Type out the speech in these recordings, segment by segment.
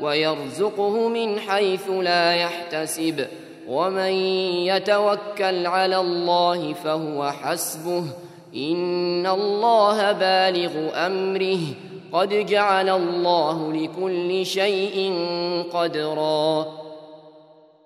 ويرزقه من حيث لا يحتسب. ومن يتوكل على الله فهو حسبه. إن الله بالغ أمره. قد جعل الله لكل شيء قدرا.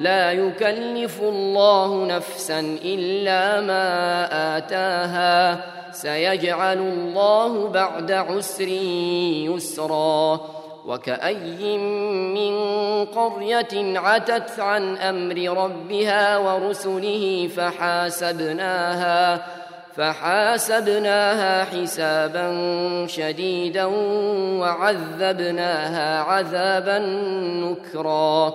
لا يكلف الله نفسا إلا ما آتاها. سيجعل الله بعد عسر يسرا. وكأي من قرية عتت عن أمر ربها ورسله فحاسبناها فحاسبناها حسابا شديدا وعذبناها عذابا نكرا.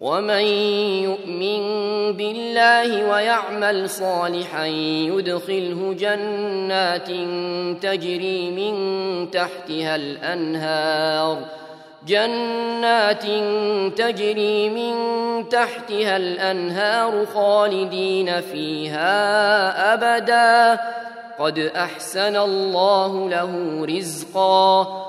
ومن يؤمن بالله ويعمل صالحا يدخله جنات تجري من تحتها الانهار جنات تجري من تحتها الانهار خالدين فيها ابدا قد احسن الله له رزقا